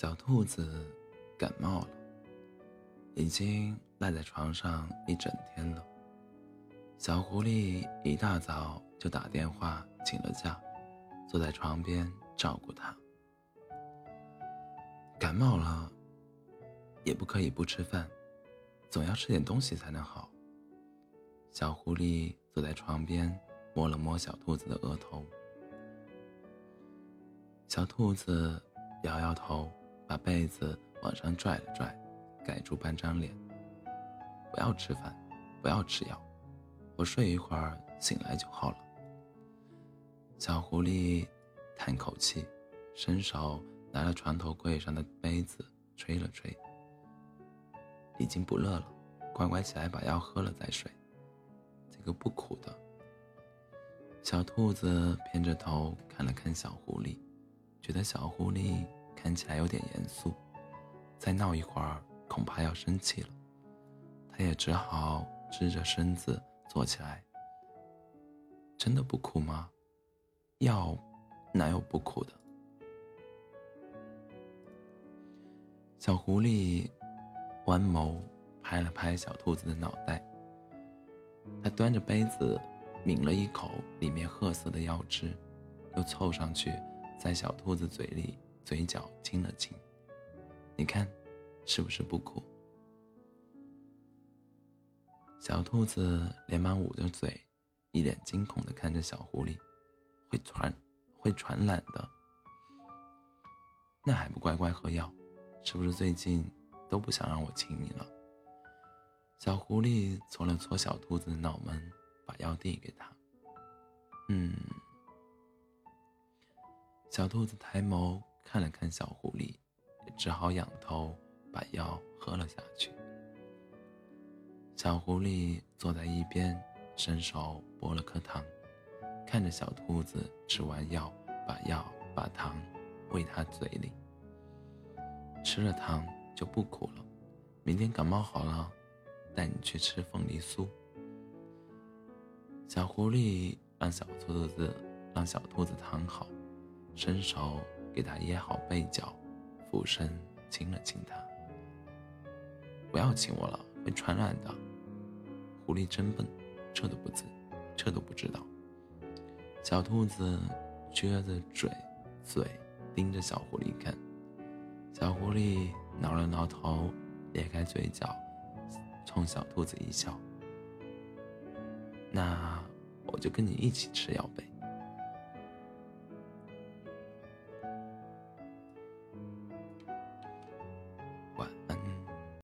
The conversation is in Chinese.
小兔子感冒了，已经赖在床上一整天了。小狐狸一大早就打电话请了假，坐在床边照顾它。感冒了，也不可以不吃饭，总要吃点东西才能好。小狐狸坐在床边，摸了摸小兔子的额头。小兔子摇摇头。把被子往上拽了拽，盖住半张脸。不要吃饭，不要吃药，我睡一会儿醒来就好了。小狐狸叹口气，伸手拿了床头柜上的杯子吹了吹。已经不热了，乖乖起来把药喝了再睡。这个不苦的。小兔子偏着头看了看小狐狸，觉得小狐狸。看起来有点严肃，再闹一会儿恐怕要生气了。他也只好支着身子坐起来。真的不苦吗？药哪有不苦的？小狐狸弯眸拍了拍小兔子的脑袋，他端着杯子抿了一口里面褐色的药汁，又凑上去在小兔子嘴里。嘴角亲了亲，你看，是不是不哭？小兔子连忙捂着嘴，一脸惊恐的看着小狐狸，会传，会传染的。那还不乖乖喝药？是不是最近都不想让我亲你了？小狐狸搓了搓小兔子的脑门，把药递给他。嗯，小兔子抬眸。看了看小狐狸，也只好仰头把药喝了下去。小狐狸坐在一边，伸手剥了颗糖，看着小兔子吃完药，把药把糖喂它嘴里。吃了糖就不苦了，明天感冒好了，带你去吃凤梨酥。小狐狸让小兔子让小兔子躺好，伸手。给他掖好被角，俯身亲了亲他。不要亲我了，会传染的。狐狸真笨，这都不知，这都不知道。小兔子撅着嘴，嘴盯着小狐狸看。小狐狸挠了挠头，咧开嘴角，冲小兔子一笑。那我就跟你一起吃药呗。